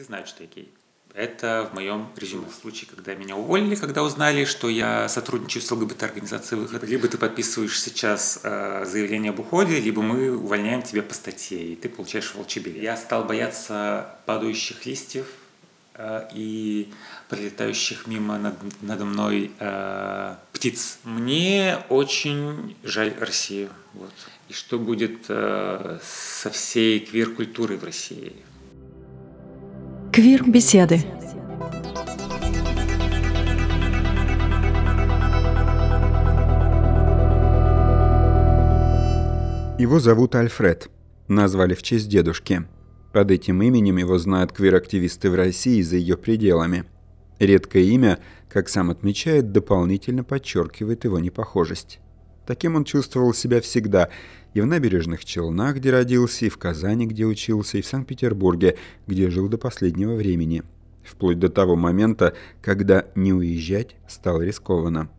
Все знают, что я гей. Это в моем резюме. В случае, когда меня уволили, когда узнали, что я сотрудничаю с ЛГБТ-организацией «Выход», либо ты подписываешь сейчас э, заявление об уходе, либо мы увольняем тебя по статье, и ты получаешь волчий билет. Я стал бояться падающих листьев э, и пролетающих мимо над, надо мной э, птиц. Мне очень жаль Россию. Вот. И что будет э, со всей квир-культурой в России? Квир-беседы. Его зовут Альфред. Назвали в честь дедушки. Под этим именем его знают квир-активисты в России и за ее пределами. Редкое имя, как сам отмечает, дополнительно подчеркивает его непохожесть. Таким он чувствовал себя всегда – и в набережных Челнах, где родился, и в Казани, где учился, и в Санкт-Петербурге, где жил до последнего времени. Вплоть до того момента, когда не уезжать стало рискованно.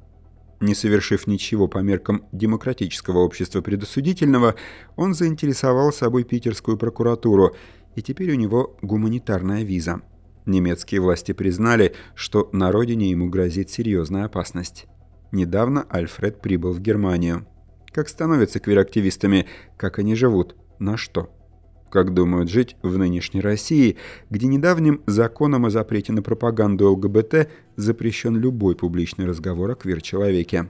Не совершив ничего по меркам демократического общества предосудительного, он заинтересовал собой питерскую прокуратуру, и теперь у него гуманитарная виза. Немецкие власти признали, что на родине ему грозит серьезная опасность. Недавно Альфред прибыл в Германию. Как становятся квир-активистами, как они живут, на что? Как думают жить в нынешней России, где недавним законом о запрете на пропаганду ЛГБТ запрещен любой публичный разговор о квир-человеке?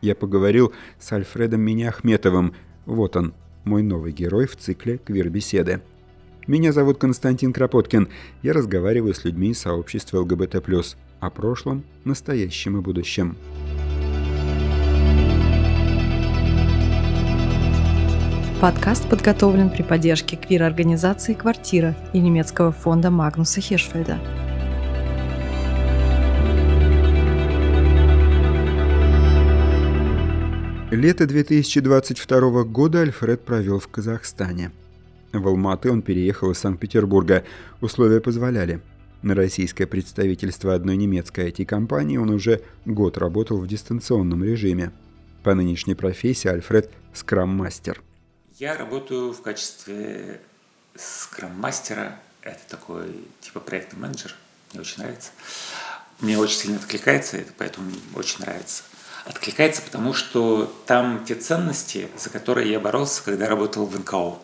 Я поговорил с Альфредом Миняхметовым. Вот он, мой новый герой в цикле «Квир-беседы». Меня зовут Константин Кропоткин. Я разговариваю с людьми из сообщества ЛГБТ+, о прошлом, настоящем и будущем. Подкаст подготовлен при поддержке квир-организации «Квартира» и немецкого фонда Магнуса Хиршфельда. Лето 2022 года Альфред провел в Казахстане. В Алматы он переехал из Санкт-Петербурга. Условия позволяли. На российское представительство одной немецкой IT-компании он уже год работал в дистанционном режиме. По нынешней профессии Альфред – скрам-мастер – я работаю в качестве скрам-мастера. Это такой типа проектный менеджер. Мне очень нравится. Мне очень сильно откликается это, поэтому очень нравится. Откликается, потому что там те ценности, за которые я боролся, когда работал в НКО.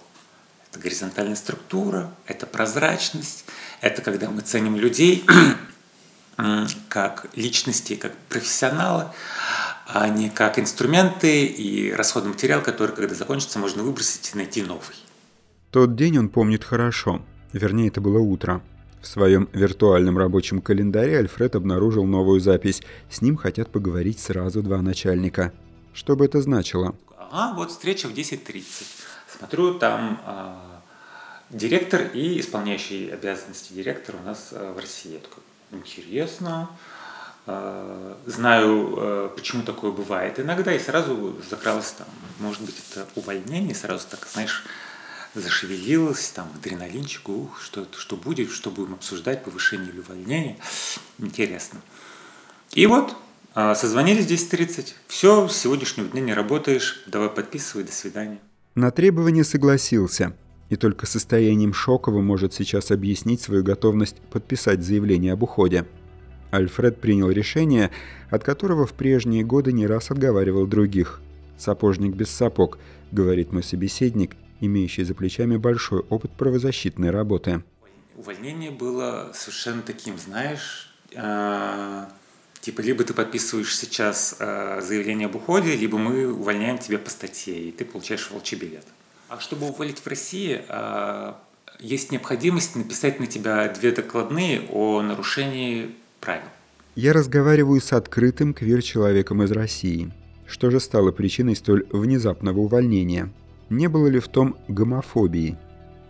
Это горизонтальная структура, это прозрачность, это когда мы ценим людей как личности, как профессионалы а не как инструменты и расходный материал, который, когда закончится, можно выбросить и найти новый. Тот день он помнит хорошо. Вернее, это было утро. В своем виртуальном рабочем календаре Альфред обнаружил новую запись. С ним хотят поговорить сразу два начальника. Что бы это значило? Ага, вот встреча в 10.30. Смотрю, там э, директор и исполняющий обязанности директора у нас э, в России. Я такой, интересно. Э, знаю, э, почему такое бывает иногда, и сразу закралось там, может быть, это увольнение, сразу так, знаешь, зашевелилось, там, адреналинчик, ух, что, что будет, что будем обсуждать, повышение или увольнение, интересно. И вот, э, созвонились 10.30, все, с сегодняшнего дня не работаешь, давай подписывай, до свидания. На требование согласился, и только состоянием шоковым может сейчас объяснить свою готовность подписать заявление об уходе – Альфред принял решение, от которого в прежние годы не раз отговаривал других. «Сапожник без сапог», — говорит мой собеседник, имеющий за плечами большой опыт правозащитной работы. Увольнение было совершенно таким, знаешь, э, типа либо ты подписываешь сейчас э, заявление об уходе, либо мы увольняем тебя по статье, и ты получаешь волчий билет. А чтобы уволить в России, э, есть необходимость написать на тебя две докладные о нарушении правил. Я разговариваю с открытым квир-человеком из России. Что же стало причиной столь внезапного увольнения? Не было ли в том гомофобии?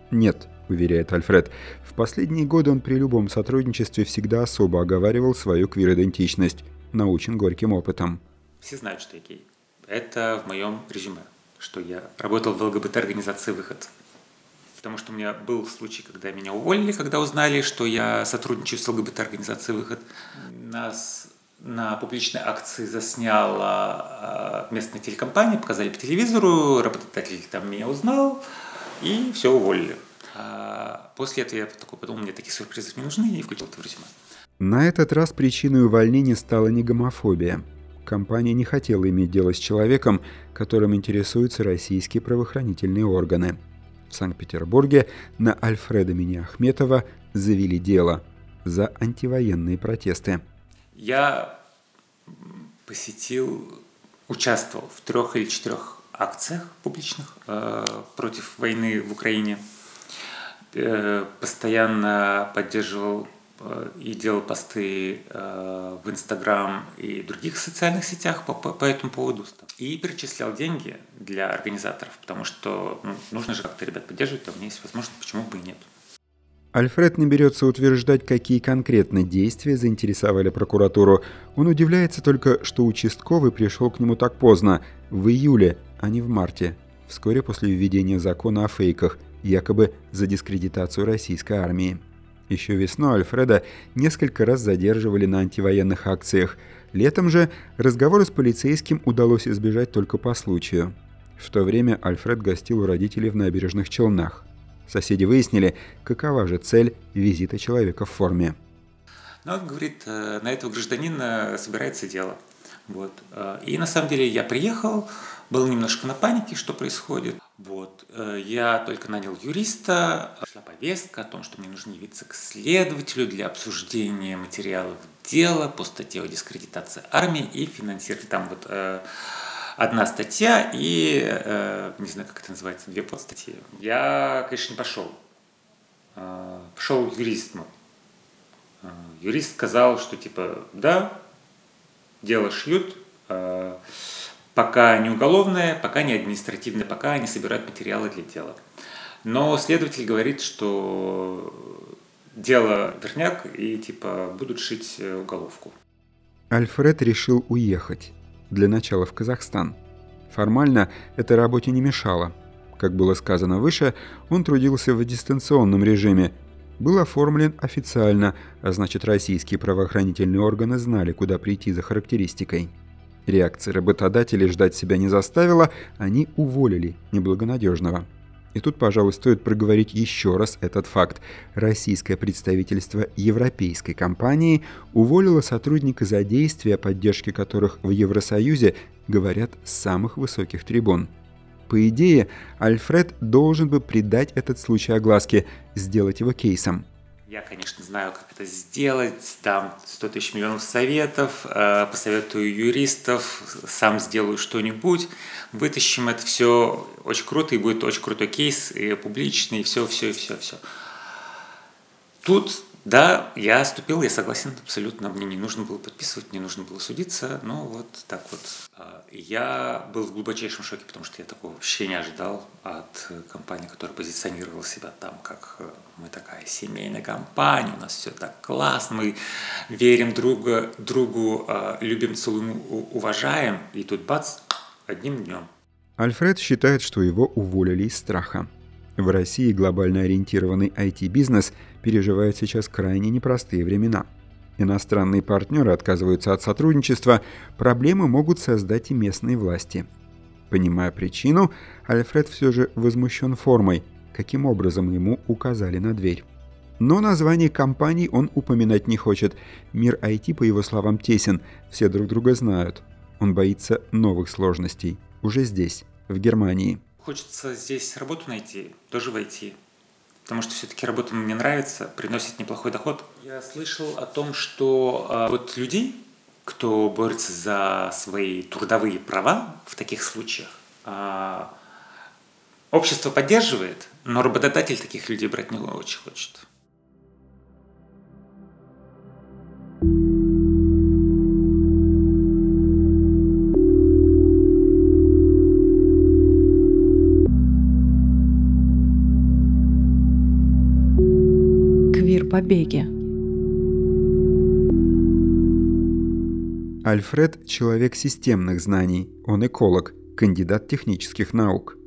Нет, уверяет Альфред. В последние годы он при любом сотрудничестве всегда особо оговаривал свою квир-идентичность, научен горьким опытом. Все знают, что я гей. Это в моем резюме, что я работал в ЛГБТ-организации «Выход» потому что у меня был случай, когда меня уволили, когда узнали, что я сотрудничаю с ЛГБТ-организацией «Выход». Нас на публичной акции засняла а, местная телекомпания, показали по телевизору, работодатель там меня узнал, и все уволили. А после этого я такой подумал, мне такие сюрпризы не нужны, и включил это в резюме. На этот раз причиной увольнения стала не гомофобия. Компания не хотела иметь дело с человеком, которым интересуются российские правоохранительные органы. В Санкт-Петербурге на Альфреда Миниахметова завели дело за антивоенные протесты. Я посетил, участвовал в трех или четырех акциях публичных э, против войны в Украине. Э, постоянно поддерживал и делал посты э, в Инстаграм и других социальных сетях по, по, по этому поводу. И перечислял деньги для организаторов, потому что ну, нужно же как-то ребят поддерживать, то у меня есть возможность, почему бы и нет. Альфред не берется утверждать, какие конкретно действия заинтересовали прокуратуру. Он удивляется только, что участковый пришел к нему так поздно, в июле, а не в марте, вскоре после введения закона о фейках, якобы за дискредитацию российской армии. Еще весной Альфреда несколько раз задерживали на антивоенных акциях. Летом же разговоры с полицейским удалось избежать только по случаю. В то время Альфред гостил у родителей в набережных Челнах. Соседи выяснили, какова же цель визита человека в форме. Ну, он говорит, э, на этого гражданина собирается дело. Вот. Э, и на самом деле я приехал, был немножко на панике, что происходит. Вот. Э, я только нанял юриста, шла повестка о том, что мне нужно явиться к следователю для обсуждения материалов дела по статье о дискредитации армии и финансирования. Там вот одна статья и, э, не знаю, как это называется, две подстатьи. Я, конечно, не пошел. Э, пошел юрист. Э, юрист сказал, что типа, да, дело шьют, э, пока не уголовное, пока не административное, пока они собирают материалы для дела. Но следователь говорит, что дело верняк и типа будут шить э, уголовку. Альфред решил уехать для начала в Казахстан. Формально это работе не мешало. Как было сказано выше, он трудился в дистанционном режиме, был оформлен официально, а значит российские правоохранительные органы знали, куда прийти за характеристикой. Реакция работодателей ждать себя не заставила, они уволили неблагонадежного. И тут, пожалуй, стоит проговорить еще раз этот факт. Российское представительство европейской компании уволило сотрудника за действия, о поддержке которых в Евросоюзе говорят с самых высоких трибун. По идее, Альфред должен бы придать этот случай огласке, сделать его кейсом – я, конечно, знаю, как это сделать, дам 100 тысяч миллионов советов, э, посоветую юристов, сам сделаю что-нибудь, вытащим это все очень круто, и будет очень крутой кейс, и публичный, и все, все, все, все. Тут да, я ступил, я согласен абсолютно. Мне не нужно было подписывать, не нужно было судиться. Но вот так вот. А, я был в глубочайшем шоке, потому что я такого вообще не ожидал от компании, которая позиционировала себя там, как э, мы такая семейная компания, у нас все так классно, мы верим друга, другу, а, любим, целуем, уважаем. И тут бац, одним днем. Альфред считает, что его уволили из страха. В России глобально ориентированный IT-бизнес переживает сейчас крайне непростые времена. Иностранные партнеры отказываются от сотрудничества, проблемы могут создать и местные власти. Понимая причину, Альфред все же возмущен формой, каким образом ему указали на дверь. Но название компаний он упоминать не хочет. Мир IT, по его словам, тесен, все друг друга знают. Он боится новых сложностей. Уже здесь, в Германии. Хочется здесь работу найти, тоже войти. Потому что все-таки работа мне нравится, приносит неплохой доход. Я слышал о том, что а, вот людей, кто борется за свои трудовые права в таких случаях, а, общество поддерживает, но работодатель таких людей брать не очень хочет. Побеге. Альфред – человек системных знаний, он эколог, кандидат технических наук.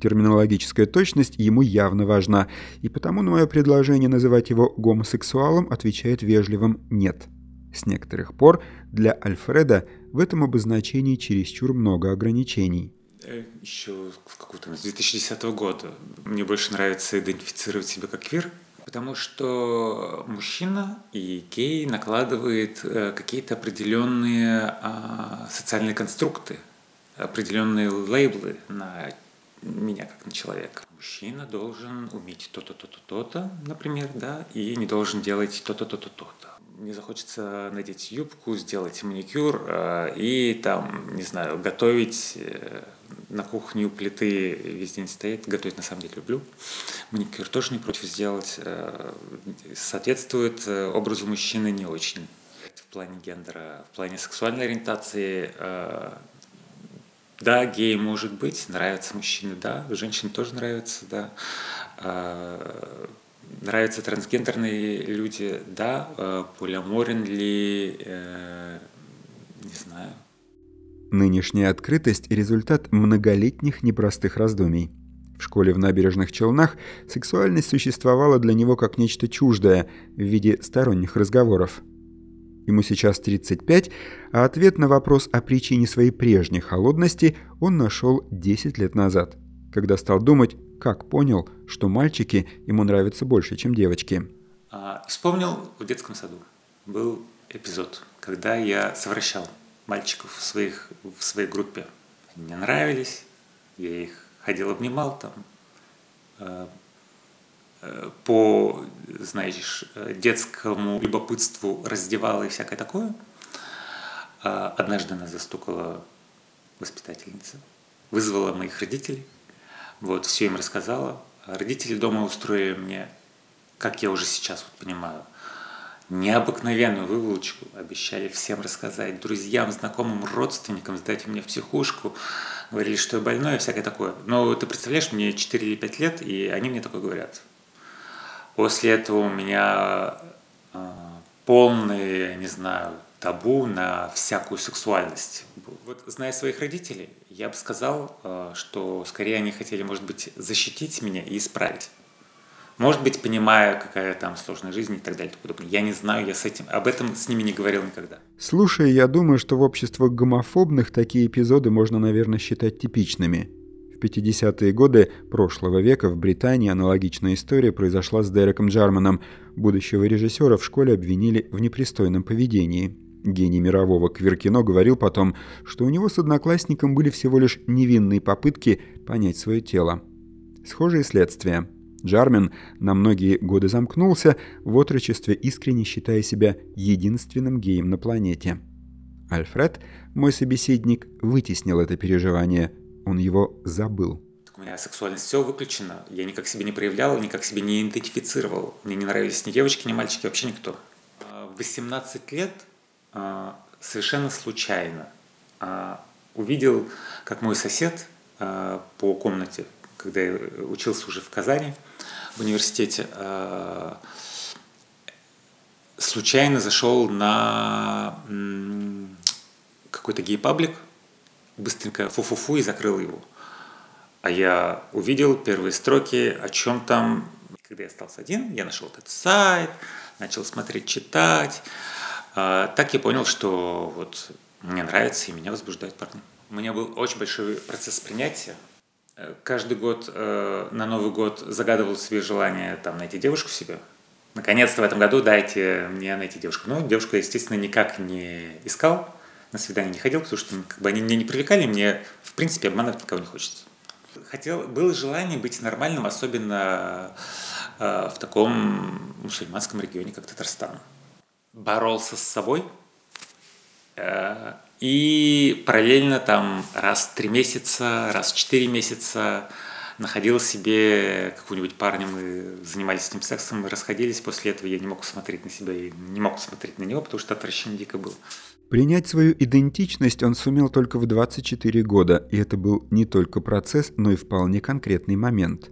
Терминологическая точность ему явно важна, и потому на мое предложение называть его гомосексуалом отвечает вежливым «нет». С некоторых пор для Альфреда в этом обозначении чересчур много ограничений. еще с какого-то с 2010 года. Мне больше нравится идентифицировать себя как квир, потому что мужчина и гей накладывает какие-то определенные а, социальные конструкты, определенные лейблы на меня как на человека. Мужчина должен уметь то-то, то-то, то-то, например, да, и не должен делать то-то, то-то, то-то. Мне захочется надеть юбку, сделать маникюр э, и там, не знаю, готовить э, на кухне у плиты весь день стоит. Готовить на самом деле люблю. Маникюр тоже не против сделать. Э, соответствует э, образу мужчины не очень. В плане гендера, в плане сексуальной ориентации э, да, гей может быть, нравятся мужчины, да, женщины тоже нравятся, да. Нравятся трансгендерные люди, да, полиаморен ли, не знаю. Нынешняя открытость – результат многолетних непростых раздумий. В школе в набережных Челнах сексуальность существовала для него как нечто чуждое в виде сторонних разговоров – Ему сейчас 35, а ответ на вопрос о причине своей прежней холодности он нашел 10 лет назад, когда стал думать, как понял, что мальчики ему нравятся больше, чем девочки. А, вспомнил в детском саду. Был эпизод, когда я совращал мальчиков в, своих, в своей группе. Мне нравились, я их ходил, обнимал там, а, по, знаешь, детскому любопытству раздевала и всякое такое. А однажды нас застукала воспитательница, вызвала моих родителей, вот, все им рассказала. Родители дома устроили мне, как я уже сейчас вот понимаю, необыкновенную выволочку, обещали всем рассказать, друзьям, знакомым, родственникам, сдать мне в психушку, говорили, что я больной и всякое такое. Но ты представляешь, мне 4 или 5 лет, и они мне такое говорят. После этого у меня э, полный, не знаю, табу на всякую сексуальность. Вот зная своих родителей, я бы сказал, э, что скорее они хотели, может быть, защитить меня и исправить. Может быть, понимая, какая там сложная жизнь и так далее и подобное. Я не знаю, я с этим, об этом с ними не говорил никогда. Слушай, я думаю, что в обществах гомофобных такие эпизоды можно, наверное, считать типичными – в 50-е годы прошлого века в Британии аналогичная история произошла с Дереком Джарманом. Будущего режиссера в школе обвинили в непристойном поведении. Гений мирового квиркино говорил потом, что у него с одноклассником были всего лишь невинные попытки понять свое тело. Схожие следствия. Джармен на многие годы замкнулся, в отрочестве искренне считая себя единственным геем на планете. Альфред, мой собеседник, вытеснил это переживание – он его забыл. У меня сексуальность все выключена. Я никак себе не проявлял, никак себе не идентифицировал. Мне не нравились ни девочки, ни мальчики, вообще никто. В 18 лет а, совершенно случайно а, увидел, как мой сосед а, по комнате, когда я учился уже в Казани, в университете, случайно зашел на какой-то гей-паблик, быстренько фу-фу-фу и закрыл его. А я увидел первые строки, о чем там. Когда я остался один, я нашел этот сайт, начал смотреть, читать. А, так я понял, что вот мне нравится и меня возбуждают парни. У меня был очень большой процесс принятия. Э, каждый год э, на Новый год загадывал себе желание там, найти девушку себе. Наконец-то в этом году дайте мне найти девушку. Ну, девушку естественно, никак не искал на свидание не ходил, потому что как бы они меня не привлекали, мне, в принципе, обманывать никого не хочется. Хотел, было желание быть нормальным, особенно э, в таком мусульманском регионе, как Татарстан. Боролся с собой, э, и параллельно там раз в три месяца, раз в четыре месяца находил себе какого-нибудь парня, мы занимались с ним сексом, мы расходились, после этого я не мог смотреть на себя и не мог смотреть на него, потому что отвращение дико было. Принять свою идентичность он сумел только в 24 года, и это был не только процесс, но и вполне конкретный момент.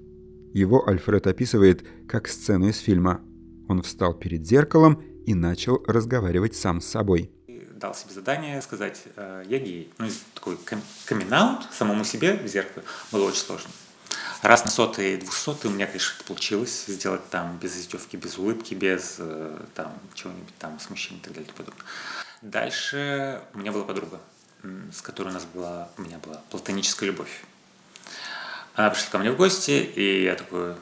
Его Альфред описывает как сцену из фильма. Он встал перед зеркалом и начал разговаривать сам с собой. Дал себе задание сказать э, «я гей». Ну, такой камин самому себе в зеркале было очень сложно. Раз на сотый, двухсотый у меня, конечно, это получилось сделать там без издевки, без улыбки, без э, там чего-нибудь там смущения и так далее и подобное. Дальше у меня была подруга. с которой у нас была, у меня была платоническая любовь. Она пришла ко мне в гости, и я такой,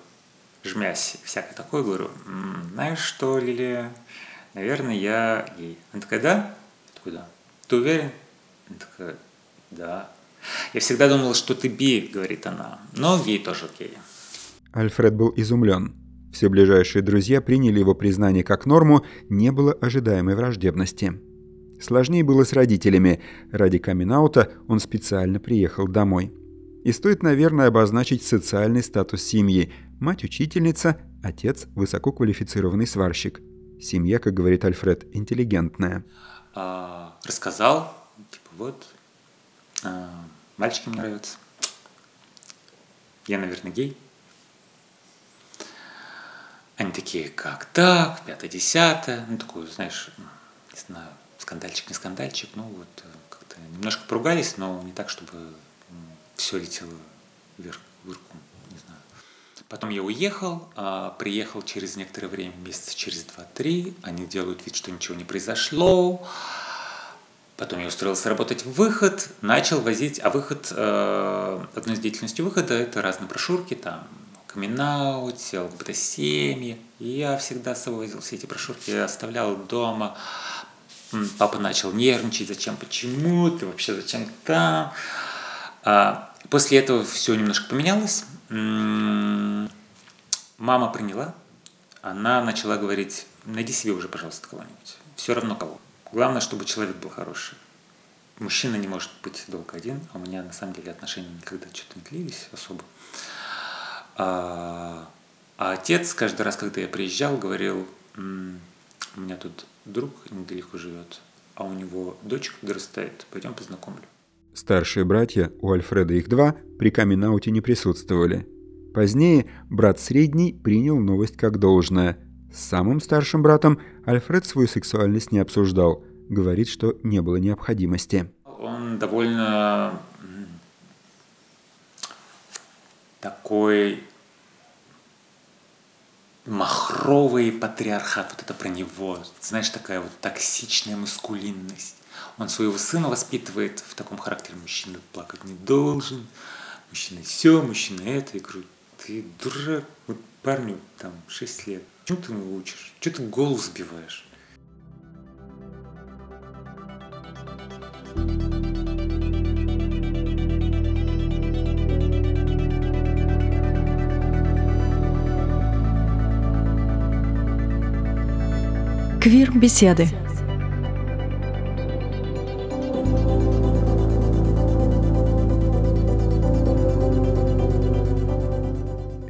жмясь, всякое такое, говорю, знаешь что, Лилия, наверное, я гей. Она такая, да? Я такой, да. Ты уверен? Она такая, да. Я всегда думала, что ты би, говорит она, но гей тоже окей. Альфред был изумлен. Все ближайшие друзья приняли его признание как норму, не было ожидаемой враждебности. Сложнее было с родителями. Ради камин он специально приехал домой. И стоит, наверное, обозначить социальный статус семьи. Мать – учительница, отец – высококвалифицированный сварщик. Семья, как говорит Альфред, интеллигентная. А, рассказал, типа вот, а, мальчики мне нравятся. Я, наверное, гей. Они такие, как так, пятое-десятое. Ну, такой, знаешь, не знаю, скандальчик, не скандальчик. Ну, вот э, как-то немножко поругались, но не так, чтобы все летело вверх, вверху. Потом я уехал, а приехал через некоторое время, месяца через два-три. Они делают вид, что ничего не произошло. Потом я устроился работать в выход, начал возить, а выход, э, одной из деятельностей выхода это разные брошюрки, там камин-ауте, ЛГБТ-семьи. И я всегда с собой возил все эти брошюрки, оставлял дома. Папа начал нервничать, зачем, почему, ты вообще зачем там. После этого все немножко поменялось. Мама приняла, она начала говорить, найди себе уже, пожалуйста, кого-нибудь. Все равно кого. Главное, чтобы человек был хороший. Мужчина не может быть долго один, а у меня на самом деле отношения никогда что-то не длились особо. А, а отец каждый раз, когда я приезжал, говорил, у меня тут друг недалеко живет, а у него дочка подрастает, пойдем познакомлю. Старшие братья, у Альфреда их два, при камин не присутствовали. Позднее брат средний принял новость как должное. С самым старшим братом Альфред свою сексуальность не обсуждал. Говорит, что не было необходимости. Он довольно такой махровый патриархат, вот это про него, знаешь, такая вот токсичная маскулинность. Он своего сына воспитывает в таком характере, мужчина плакать не должен, мужчина все, мужчина это. Я говорю, ты дурак, вот парню там 6 лет, чему ты его учишь, что ты голову сбиваешь? Квир-беседы.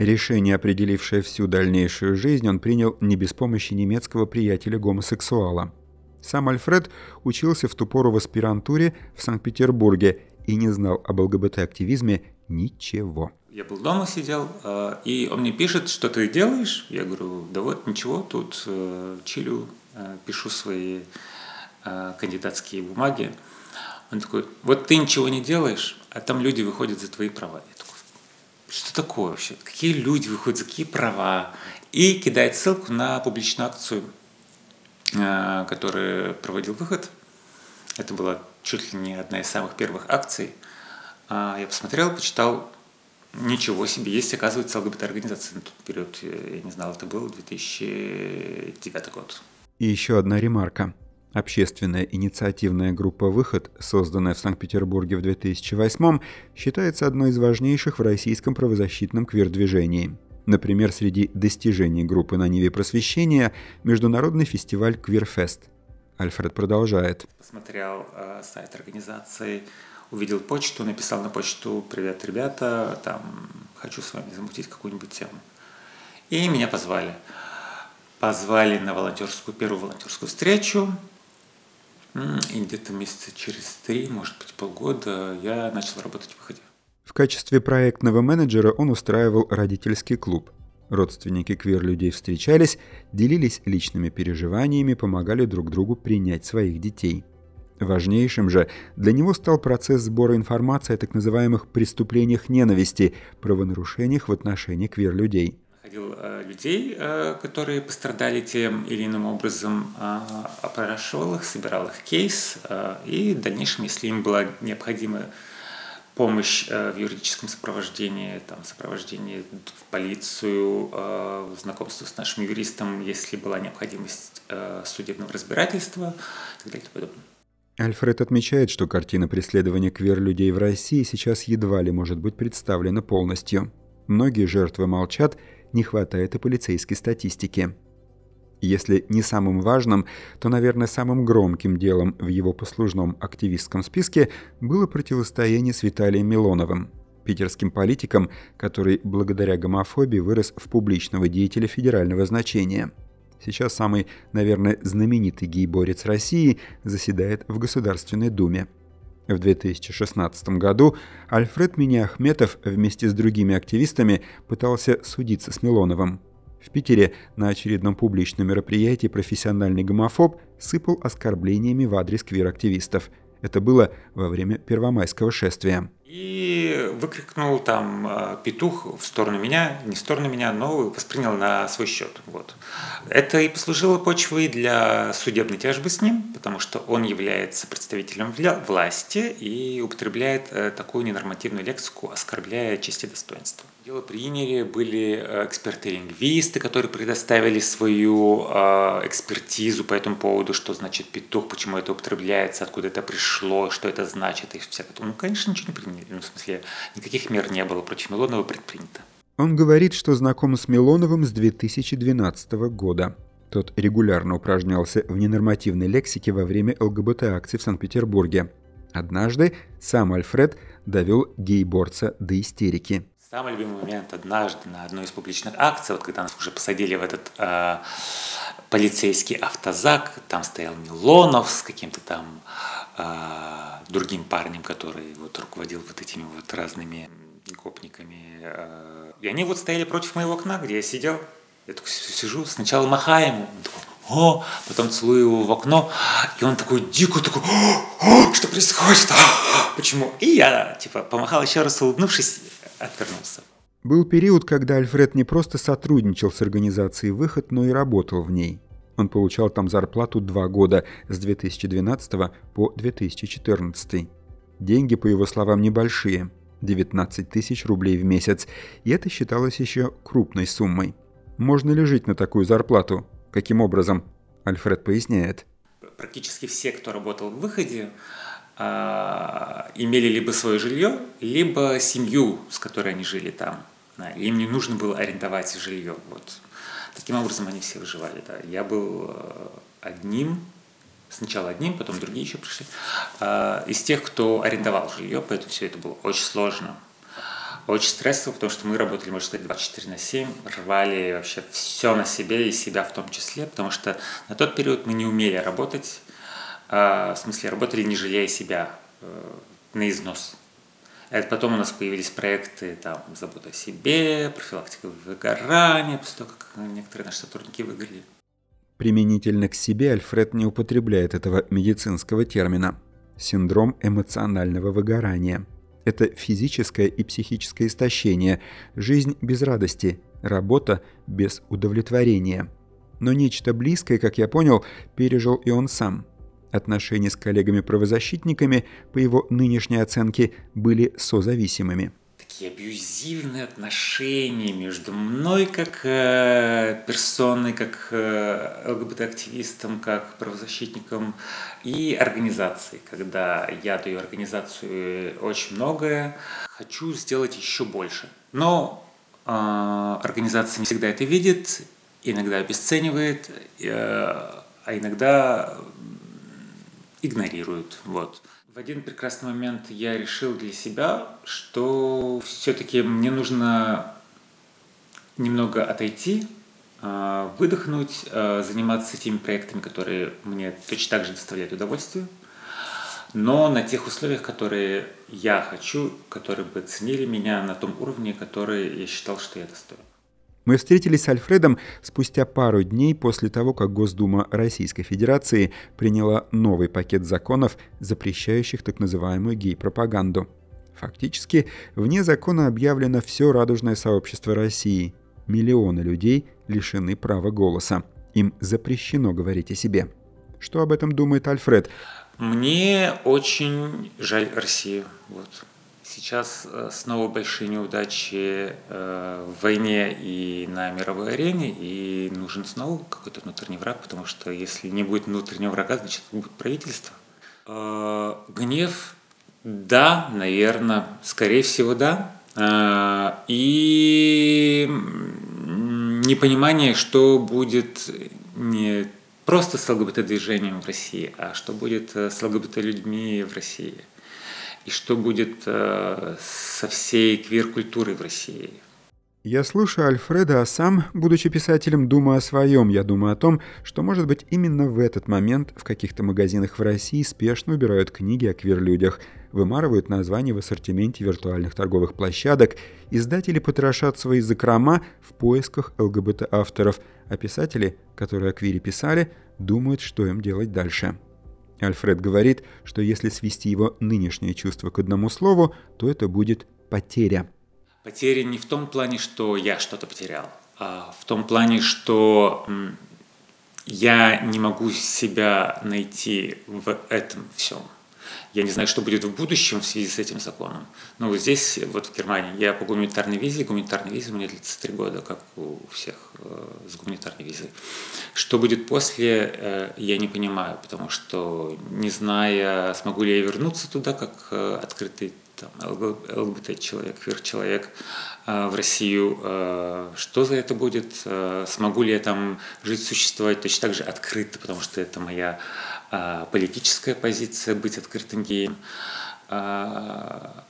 Решение, определившее всю дальнейшую жизнь, он принял не без помощи немецкого приятеля-гомосексуала. Сам Альфред учился в ту пору в аспирантуре в Санкт-Петербурге и не знал об ЛГБТ-активизме ничего. Я был дома, сидел, э, и он мне пишет, что ты делаешь? Я говорю, да вот ничего, тут э, чилю, э, пишу свои кандидатские бумаги. Он такой, вот ты ничего не делаешь, а там люди выходят за твои права. Что такое вообще? Какие люди выходят, за какие права? И кидает ссылку на публичную акцию, которую проводил выход. Это была чуть ли не одна из самых первых акций. А я посмотрел, почитал, Ничего себе, есть, оказывается, ЛГБТ-организация на тот период. Я не знал, это был 2009 год. И еще одна ремарка. Общественная инициативная группа «Выход», созданная в Санкт-Петербурге в 2008 считается одной из важнейших в российском правозащитном квир-движении. Например, среди достижений группы на Ниве просвещения – международный фестиваль «Квирфест». Альфред продолжает. Посмотрел э, сайт организации, увидел почту, написал на почту «Привет, ребята, там, хочу с вами замутить какую-нибудь тему». И меня позвали. Позвали на волонтерскую, первую волонтерскую встречу. И где-то месяца через три, может быть, полгода я начал работать в выходе. В качестве проектного менеджера он устраивал родительский клуб. Родственники квир-людей встречались, делились личными переживаниями, помогали друг другу принять своих детей – Важнейшим же для него стал процесс сбора информации о так называемых преступлениях ненависти, правонарушениях в отношении квир-людей. Находил э, людей, э, которые пострадали тем или иным образом, э, опрашивал их, собирал их кейс, э, и в дальнейшем, если им была необходима помощь в юридическом сопровождении, там, сопровождении в полицию, знакомство с нашим юристом, если была необходимость судебного разбирательства и так далее и подобное. Альфред отмечает, что картина преследования квер-людей в России сейчас едва ли может быть представлена полностью. Многие жертвы молчат, не хватает и полицейской статистики. Если не самым важным, то, наверное, самым громким делом в его послужном активистском списке было противостояние с Виталием Милоновым, питерским политиком, который благодаря гомофобии вырос в публичного деятеля федерального значения. Сейчас самый, наверное, знаменитый гей-борец России заседает в Государственной Думе. В 2016 году Альфред Миниахметов вместе с другими активистами пытался судиться с Милоновым – в Питере на очередном публичном мероприятии профессиональный гомофоб сыпал оскорблениями в адрес квир-активистов. Это было во время Первомайского шествия. И выкрикнул там э, петух в сторону меня, не в сторону меня, но воспринял на свой счет. Вот. Это и послужило почвой для судебной тяжбы с ним, потому что он является представителем власти и употребляет э, такую ненормативную лексику, оскорбляя честь и достоинство. Дело приняли, были э, эксперты-лингвисты, которые предоставили свою э, экспертизу по этому поводу, что значит петух, почему это употребляется, откуда это пришло, что это значит и это. Ну, конечно, ничего не приняли. Ну, в смысле, никаких мер не было против Милонова предпринято. Он говорит, что знаком с Милоновым с 2012 года. Тот регулярно упражнялся в ненормативной лексике во время ЛГБТ-акций в Санкт-Петербурге. Однажды сам Альфред довел гей-борца до истерики. Самый любимый момент однажды на одной из публичных акций, вот когда нас уже посадили в этот э, полицейский автозак, там стоял Милонов с каким-то там э, другим парнем, который вот руководил вот этими вот разными гопниками. Э, и они вот стояли против моего окна, где я сидел. Я такой сижу, сначала махаю ему, о, потом целую его в окно, и он такой дико такой, о, что происходит, а, почему? И я, типа, помахал еще раз, улыбнувшись, отвернулся. Был период, когда Альфред не просто сотрудничал с организацией «Выход», но и работал в ней. Он получал там зарплату два года, с 2012 по 2014. Деньги, по его словам, небольшие – 19 тысяч рублей в месяц, и это считалось еще крупной суммой. Можно ли жить на такую зарплату? Каким образом? Альфред поясняет. Практически все, кто работал в «Выходе», имели либо свое жилье, либо семью, с которой они жили там. Им не нужно было арендовать жилье. Вот. Таким образом они все выживали. Да. Я был э, одним, сначала одним, потом другие еще пришли, а, из тех, кто арендовал жилье, поэтому все это было очень сложно. Очень стрессово, потому что мы работали, можно сказать, 24 на 7, рвали вообще все на себе и себя в том числе, потому что на тот период мы не умели работать, а, в смысле, работали не жалея себя э, на износ. Это потом у нас появились проекты там, забота о себе, профилактика выгорания, после того, как некоторые наши сотрудники выгорели. Применительно к себе Альфред не употребляет этого медицинского термина. Синдром эмоционального выгорания. Это физическое и психическое истощение, жизнь без радости, работа без удовлетворения. Но нечто близкое, как я понял, пережил и он сам – Отношения с коллегами-правозащитниками, по его нынешней оценке, были созависимыми. Такие абьюзивные отношения между мной как э, персоной, как э, ЛГБТ-активистом, как правозащитником и организацией. Когда я даю организацию очень многое, хочу сделать еще больше. Но э, организация не всегда это видит, иногда обесценивает, э, а иногда игнорируют. Вот. В один прекрасный момент я решил для себя, что все-таки мне нужно немного отойти, а, выдохнуть, а, заниматься теми проектами, которые мне точно так же доставляют удовольствие, но на тех условиях, которые я хочу, которые бы ценили меня на том уровне, который я считал, что я достойен. Мы встретились с Альфредом спустя пару дней после того, как Госдума Российской Федерации приняла новый пакет законов, запрещающих так называемую гей-пропаганду. Фактически, вне закона объявлено все радужное сообщество России. миллионы людей лишены права голоса. Им запрещено говорить о себе. Что об этом думает Альфред? Мне очень жаль Россию. Вот. Сейчас э, снова большие неудачи э, в войне и на мировой арене, и нужен снова какой-то внутренний враг, потому что если не будет внутреннего врага, значит будет правительство. Э, гнев, да, наверное, скорее всего, да. И непонимание, что будет не просто с ЛГБТ-движением в России, а что будет с ЛГБТ-людьми в России – и что будет э, со всей квир-культурой в России. Я слушаю Альфреда, а сам, будучи писателем, думаю о своем. Я думаю о том, что, может быть, именно в этот момент в каких-то магазинах в России спешно убирают книги о квир-людях, вымарывают названия в ассортименте виртуальных торговых площадок, издатели потрошат свои закрома в поисках ЛГБТ-авторов, а писатели, которые о квире писали, думают, что им делать дальше. Альфред говорит, что если свести его нынешнее чувство к одному слову, то это будет потеря. Потеря не в том плане, что я что-то потерял, а в том плане, что я не могу себя найти в этом всем. Я не знаю, что будет в будущем в связи с этим законом. Но вот здесь, вот в Германии, я по гуманитарной визе, гуманитарная виза у меня длится три года, как у всех э, с гуманитарной визой. Что будет после, э, я не понимаю, потому что не зная, смогу ли я вернуться туда, как э, открытый там, ЛГБТ-человек, квир-человек в Россию, что за это будет, смогу ли я там жить, существовать точно так же открыто, потому что это моя политическая позиция быть открытым геем, а,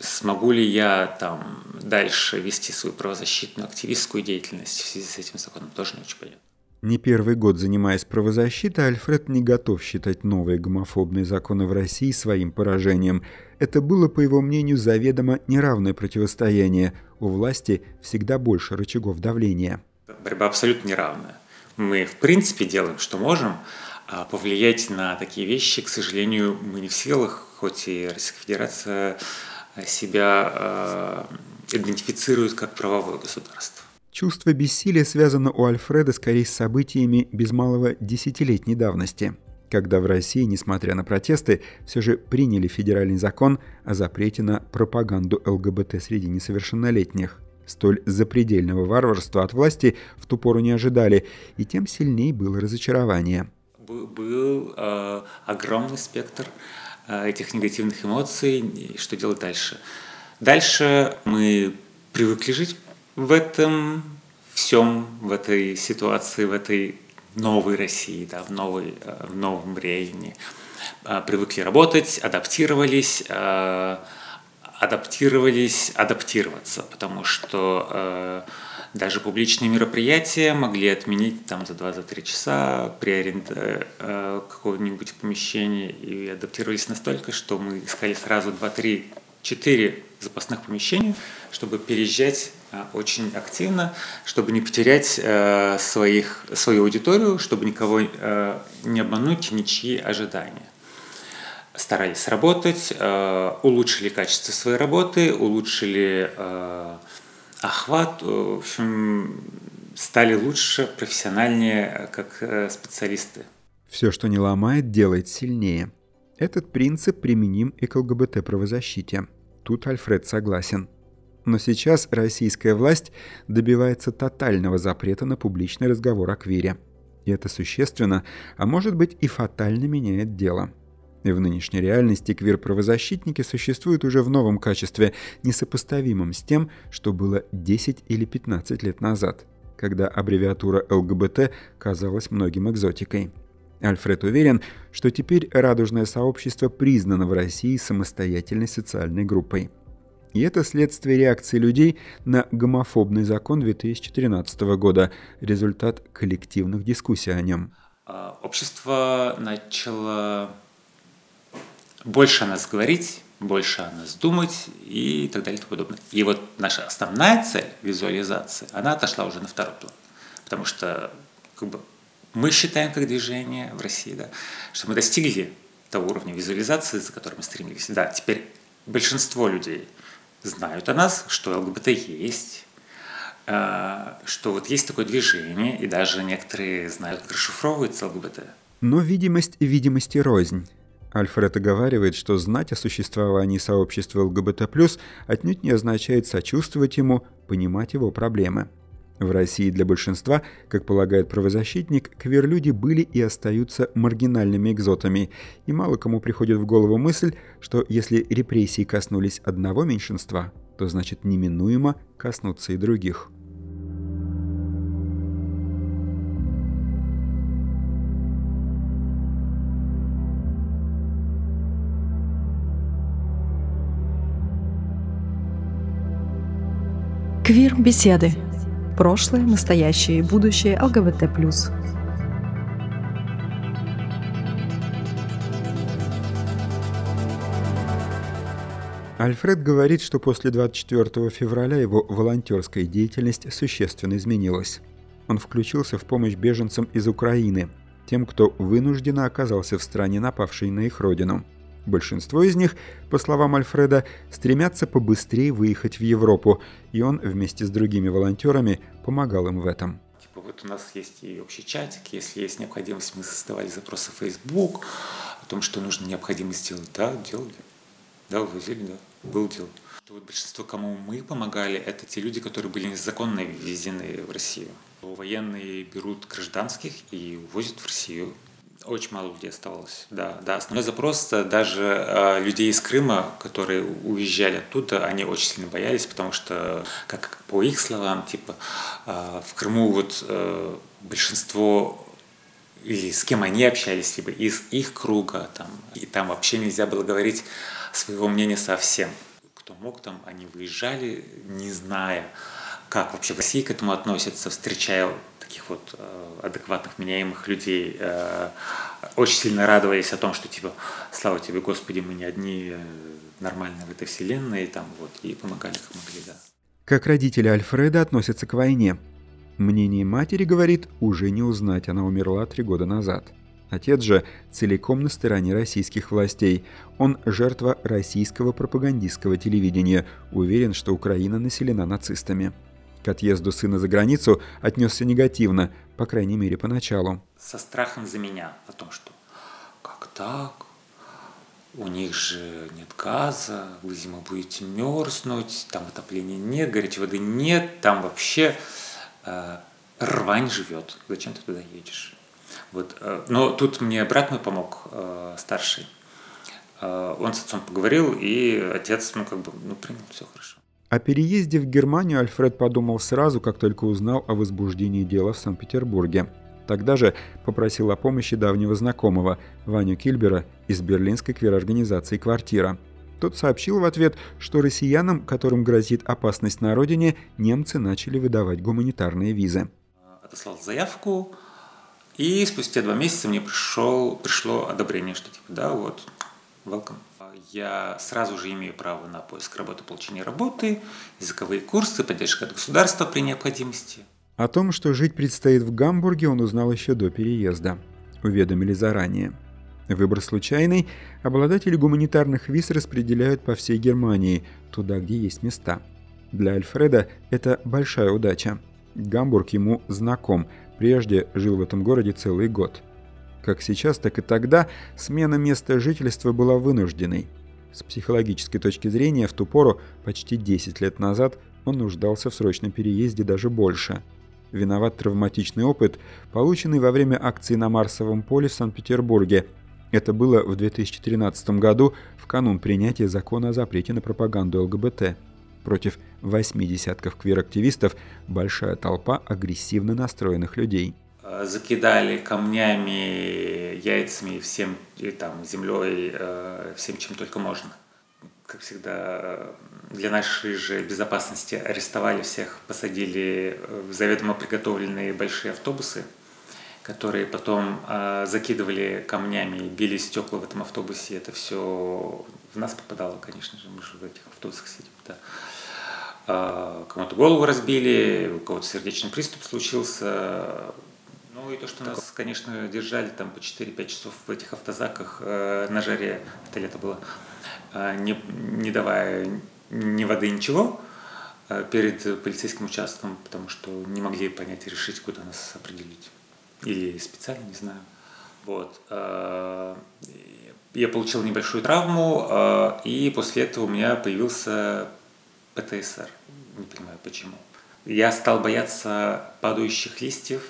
смогу ли я там дальше вести свою правозащитную активистскую деятельность в связи с этим законом, тоже не очень понятно. Не первый год занимаясь правозащитой, Альфред не готов считать новые гомофобные законы в России своим поражением. Это было, по его мнению, заведомо неравное противостояние. У власти всегда больше рычагов давления. Борьба абсолютно неравная. Мы, в принципе, делаем, что можем, а повлиять на такие вещи, к сожалению, мы не в силах, хоть и Российская Федерация себя э, идентифицирует как правовое государство. Чувство бессилия связано у Альфреда скорее с событиями без малого десятилетней давности, когда в России, несмотря на протесты, все же приняли федеральный закон о запрете на пропаганду ЛГБТ среди несовершеннолетних. Столь запредельного варварства от власти в ту пору не ожидали, и тем сильнее было разочарование – был э, огромный спектр э, этих негативных эмоций, и что делать дальше. Дальше мы привыкли жить в этом всем, в этой ситуации, в этой новой России, да, в, новой, э, в новом времени. Э, привыкли работать, адаптировались, э, адаптировались, адаптироваться, потому что э, даже публичные мероприятия могли отменить там за 2-3 часа при аренде э, какого-нибудь помещения и адаптировались настолько, что мы искали сразу 2-3 4 запасных помещения, чтобы переезжать э, очень активно, чтобы не потерять э, своих, свою аудиторию, чтобы никого э, не обмануть, ничьи ожидания. Старались работать, э, улучшили качество своей работы, улучшили э, охват, э, в общем, стали лучше, профессиональнее, э, как э, специалисты. Все, что не ломает, делает сильнее. Этот принцип применим и к ЛГБТ-правозащите. Тут Альфред согласен. Но сейчас российская власть добивается тотального запрета на публичный разговор о квире. И это существенно, а может быть и фатально меняет дело – и в нынешней реальности квир-правозащитники существуют уже в новом качестве, несопоставимом с тем, что было 10 или 15 лет назад, когда аббревиатура ЛГБТ казалась многим экзотикой. Альфред уверен, что теперь радужное сообщество признано в России самостоятельной социальной группой. И это следствие реакции людей на гомофобный закон 2013 года, результат коллективных дискуссий о нем. А, общество начало больше о нас говорить, больше о нас думать и так далее и тому подобное. И вот наша основная цель, визуализация, она отошла уже на второй план. Потому что как бы, мы считаем как движение в России, да, что мы достигли того уровня визуализации, за которым мы стремились. Да, теперь большинство людей знают о нас, что ЛГБТ есть, что вот есть такое движение, и даже некоторые знают, как расшифровывается ЛГБТ. Но видимость видимости рознь. Альфред оговаривает, что знать о существовании сообщества ЛГБТ+, отнюдь не означает сочувствовать ему, понимать его проблемы. В России для большинства, как полагает правозащитник, кверлюди были и остаются маргинальными экзотами, и мало кому приходит в голову мысль, что если репрессии коснулись одного меньшинства, то значит неминуемо коснутся и других. Квир-беседы. Прошлое, настоящее и будущее ЛГБТ+. Альфред говорит, что после 24 февраля его волонтерская деятельность существенно изменилась. Он включился в помощь беженцам из Украины, тем, кто вынужденно оказался в стране, напавшей на их родину – Большинство из них, по словам Альфреда, стремятся побыстрее выехать в Европу, и он вместе с другими волонтерами помогал им в этом. Типа вот у нас есть и общий чатик, если есть необходимость, мы создавали запросы в Facebook о том, что нужно необходимо сделать. Да, делали. Да, вывозили, да, был дел. Вот большинство, кому мы помогали, это те люди, которые были незаконно ввезены в Россию. Военные берут гражданских и увозят в Россию очень мало людей оставалось, да, да. Основной запрос даже э, людей из Крыма, которые уезжали оттуда, они очень сильно боялись, потому что, как по их словам, типа э, в Крыму вот э, большинство или с кем они общались, либо из их круга, там, и там вообще нельзя было говорить своего мнения совсем. Кто мог, там, они выезжали, не зная, как вообще в России к этому относятся, встречая таких вот э, адекватных, меняемых людей, э, очень сильно радовались о том, что типа, слава тебе, Господи, мы не одни э, нормальные в этой вселенной, и там вот, и помогали, как могли, да. Как родители Альфреда относятся к войне? Мнение матери, говорит, уже не узнать, она умерла три года назад. Отец же целиком на стороне российских властей. Он жертва российского пропагандистского телевидения, уверен, что Украина населена нацистами отъезду сына за границу отнесся негативно, по крайней мере, поначалу. Со страхом за меня о том, что как так? У них же нет газа, вы зимой будете мерзнуть, там отопления нет, горячей воды нет, там вообще э, рвань живет. Зачем ты туда едешь? Вот. Э, но тут мне брат мой помог, э, старший. Э, он с отцом поговорил, и отец, ну, как бы, ну, принял, все хорошо. О переезде в Германию Альфред подумал сразу, как только узнал о возбуждении дела в Санкт-Петербурге. Тогда же попросил о помощи давнего знакомого, Ваню Кильбера из берлинской квир-организации «Квартира». Тот сообщил в ответ, что россиянам, которым грозит опасность на родине, немцы начали выдавать гуманитарные визы. Отослал заявку, и спустя два месяца мне пришел, пришло одобрение, что типа, да, вот, welcome я сразу же имею право на поиск работы, получение работы, языковые курсы, поддержка от государства при необходимости. О том, что жить предстоит в Гамбурге, он узнал еще до переезда. Уведомили заранее. Выбор случайный, обладатели гуманитарных виз распределяют по всей Германии, туда, где есть места. Для Альфреда это большая удача. Гамбург ему знаком, прежде жил в этом городе целый год – как сейчас, так и тогда смена места жительства была вынужденной. С психологической точки зрения, в ту пору, почти 10 лет назад, он нуждался в срочном переезде даже больше. Виноват травматичный опыт, полученный во время акции на Марсовом поле в Санкт-Петербурге. Это было в 2013 году, в канун принятия закона о запрете на пропаганду ЛГБТ. Против восьми десятков квир-активистов большая толпа агрессивно настроенных людей – закидали камнями, яйцами, всем, и там, землей, э, всем, чем только можно. Как всегда, для нашей же безопасности арестовали всех, посадили в заведомо приготовленные большие автобусы, которые потом э, закидывали камнями, били стекла в этом автобусе. Это все в нас попадало, конечно же, мы же в этих автобусах сидим. Да. Кому-то голову разбили, у кого-то сердечный приступ случился, ну и то, что нас, конечно, держали там по 4-5 часов в этих автозаках э, на жаре, это лето было, э, не, не давая ни воды, ничего, э, перед полицейским участком, потому что не могли понять и решить, куда нас определить. Или специально, не знаю. Вот. Э, я получил небольшую травму, э, и после этого у меня появился ПТСР. Не понимаю почему. Я стал бояться падающих листьев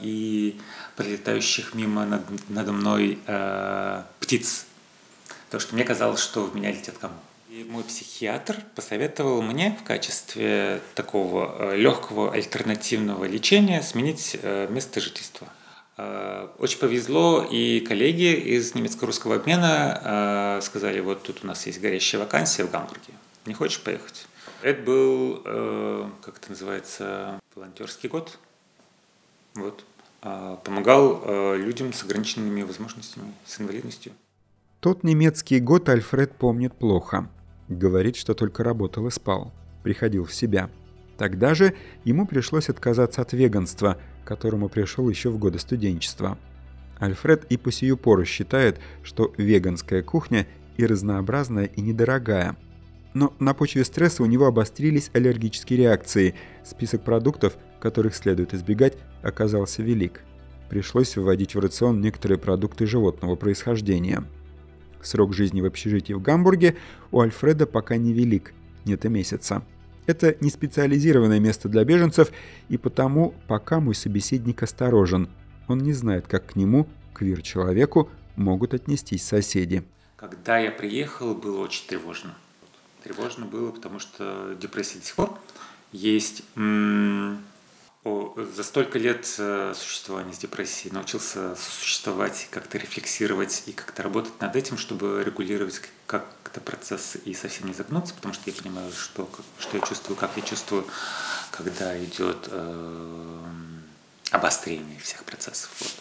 и прилетающих мимо над, надо мной птиц. Потому что мне казалось, что в меня летят комары. И мой психиатр посоветовал мне в качестве такого э, легкого альтернативного лечения сменить э, место жительства. Э, очень повезло, и коллеги из немецко-русского обмена сказали, вот тут у нас есть горящая вакансия в Гамбурге, не хочешь поехать? Это был, как это называется, волонтерский год. Вот. Помогал людям с ограниченными возможностями, с инвалидностью. Тот немецкий год Альфред помнит плохо. Говорит, что только работал и спал. Приходил в себя. Тогда же ему пришлось отказаться от веганства, к которому пришел еще в годы студенчества. Альфред и по сию пору считает, что веганская кухня и разнообразная, и недорогая. Но на почве стресса у него обострились аллергические реакции. Список продуктов, которых следует избегать, оказался велик. Пришлось вводить в рацион некоторые продукты животного происхождения – Срок жизни в общежитии в Гамбурге у Альфреда пока невелик, нет и месяца. Это не специализированное место для беженцев, и потому пока мой собеседник осторожен. Он не знает, как к нему, квир-человеку, могут отнестись соседи. Когда я приехал, было очень тревожно. Тревожно было, потому что депрессия до сих пор есть. За столько лет э, существования с депрессией научился существовать, как-то рефлексировать и как-то работать над этим, чтобы регулировать как-то процесс и совсем не загнуться, потому что я понимаю, что, что я чувствую, как я чувствую, когда идет э, обострение всех процессов. Вот.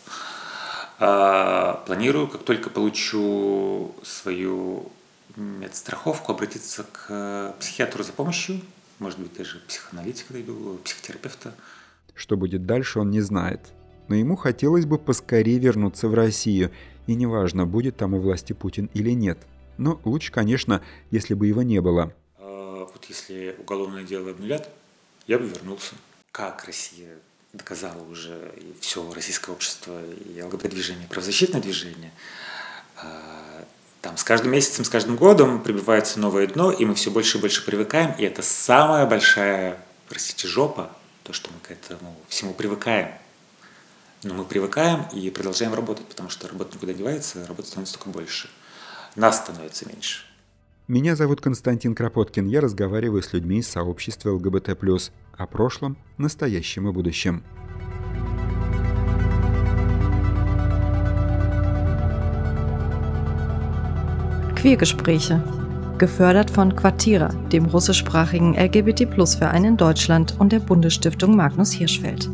А, планирую, как только получу свою медстраховку, обратиться к психиатру за помощью, может быть, даже психоаналитика дойду, психотерапевта. Что будет дальше, он не знает. Но ему хотелось бы поскорее вернуться в Россию, и неважно, будет там у власти Путин или нет. Но лучше, конечно, если бы его не было. А, вот если уголовное дело обнулят, я бы вернулся. Как Россия доказала уже и все российское общество, и ЛГБТ-движение, правозащитное движение, а, там с каждым месяцем, с каждым годом прибивается новое дно, и мы все больше и больше привыкаем, и это самая большая, простите, жопа то, что мы к этому всему привыкаем. Но мы привыкаем и продолжаем работать, потому что работа никуда не девается, работы становится только больше. Нас становится меньше. Меня зовут Константин Кропоткин. Я разговариваю с людьми из сообщества ЛГБТ+, о прошлом, настоящем и будущем. Queergespräche gefördert von Quartira, dem russischsprachigen LGBT-Plus-Verein in Deutschland und der Bundesstiftung Magnus Hirschfeld.